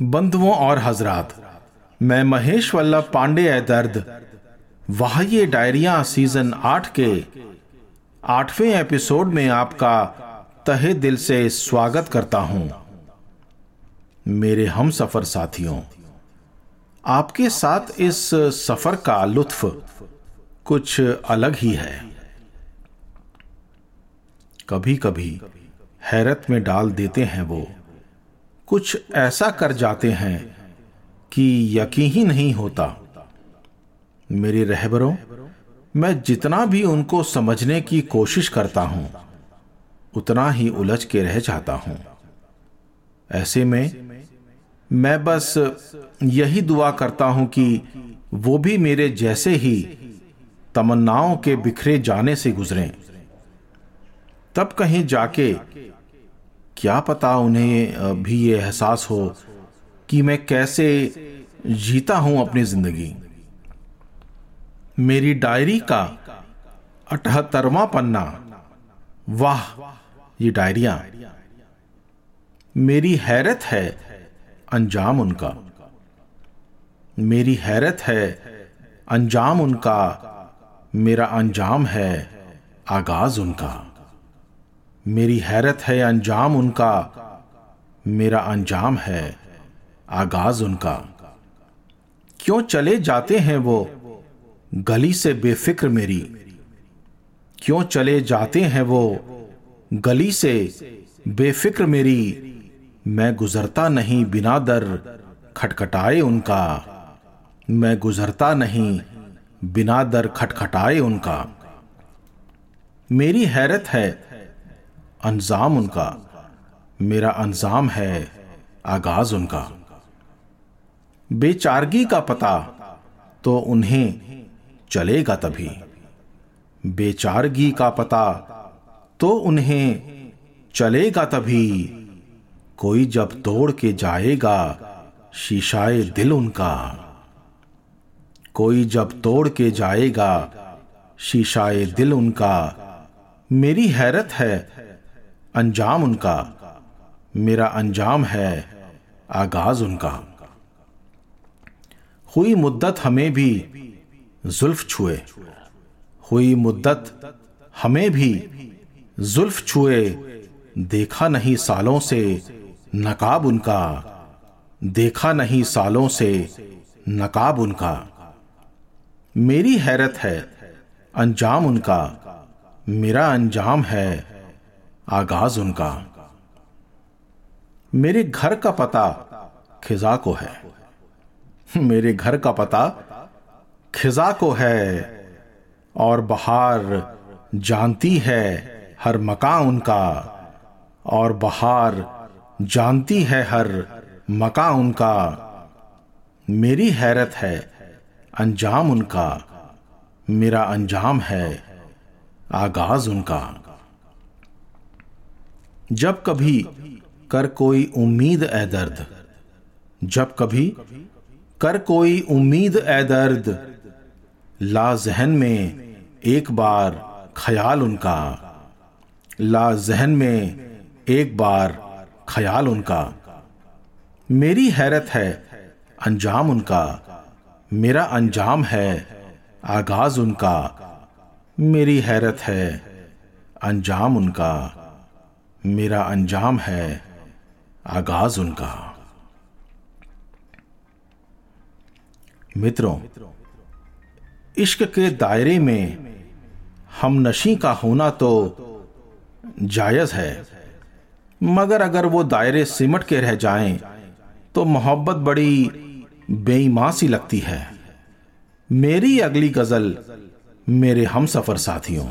बंधुओं और हजरात, मैं महेश वल्लभ पांडे ए दर्द वाह डायरिया सीज़न आठ के आठवें एपिसोड में आपका तहे दिल से स्वागत करता हूँ। मेरे हम सफ़र साथियों, आपके साथ इस सफ़र का लुत्फ कुछ अलग ही है। कभी कभी हैरत में डाल देते हैं वो कुछ ऐसा कर जाते हैं कि यकीन ही नहीं होता। मेरे रहबरों, मैं जितना भी उनको समझने की कोशिश करता हूँ, उतना ही उलझ के रह जाता हूँ। ऐसे में मैं बस यही दुआ करता हूँ कि वो भी मेरे जैसे ही तमन्नाओं के बिखरे जाने से गुजरें। तब कहीं जाके क्या पता उन्हें भी ये एहसास हो कि मैं कैसे जीता हूँ अपनी ज़िंदगी। मेरी डायरी का अठहत्तरवा पन्ना। वाह, ये डायरिया। मेरी हैरत है अंजाम उनका। मेरी हैरत है अंजाम उनका। मेरा अंजाम है आगाज़ उनका। मेरी हैरत है अंजाम उनका, मेरा अंजाम है आगाज़ उनका। क्यों चले जाते हैं वो? गली से बेफिक्र मेरी। क्यों चले जाते हैं वो? गली से बेफिक्र मेरी। मैं गुजरता नहीं बिना दर खटखटाए उनका। मैं गुजरता नहीं बिना दर खटखटाए उनका। मेरी हैरत है अंजाम उनका। मेरा अंजाम है, आगाज़ उनका। बेचारगी का पता तो उन्हें चलेगा तभी। बेचारगी का पता तो उन्हें चलेगा तभी। कोई जब तोड़ के जाएगा, शीशाए दिल उनका। कोई जब तोड़ के जाएगा, शीशाए दिल उनका। मेरी हैरत है अंजाम उनका, मेरा अंजाम है, आगाज़ उनका। हुई मुद्दत हमें भी जुल्फ छुए। हुई मुद्दत हमें भी जुल्फ छुए, देखा नहीं सालों से नकाब उनका, देखा नहीं सालों से नकाब उनका। मेरी हैरत है, अंजाम उनका, मेरा अंजाम है आगाज़ उनका। मेरे घर का पता खिजा को है। मेरे घर का पता खिजा को है और बहार जानती है हर मका उनका और बहार जानती है हर मका उनका। मेरी हैरत है अंजाम उनका। मेरा अंजाम है आगाज़ उनका। जब कभी कर कोई उम्मीद ए दर्द। जब कभी कर कोई उम्मीद ए दर्द, ला जहन में एक बार ख्याल उनका। ला जहन में एक बार ख्याल उनका। मेरी हैरत है, अंजाम उनका। मेरा अंजाम है, आगाज़ उनका। मेरी हैरत है, अंजाम उनका। मेरा अंजाम है, आगाज़ उनका। मित्रों, इश्क के दायरे में हम नशी का होना तो जायज़ है, मगर अगर वो दायरे सिमट के रह जाएँ तो मोहब्बत बड़ी बेईमान सी लगती है। मेरी अगली गज़ल मेरे हम सफ़र साथियों।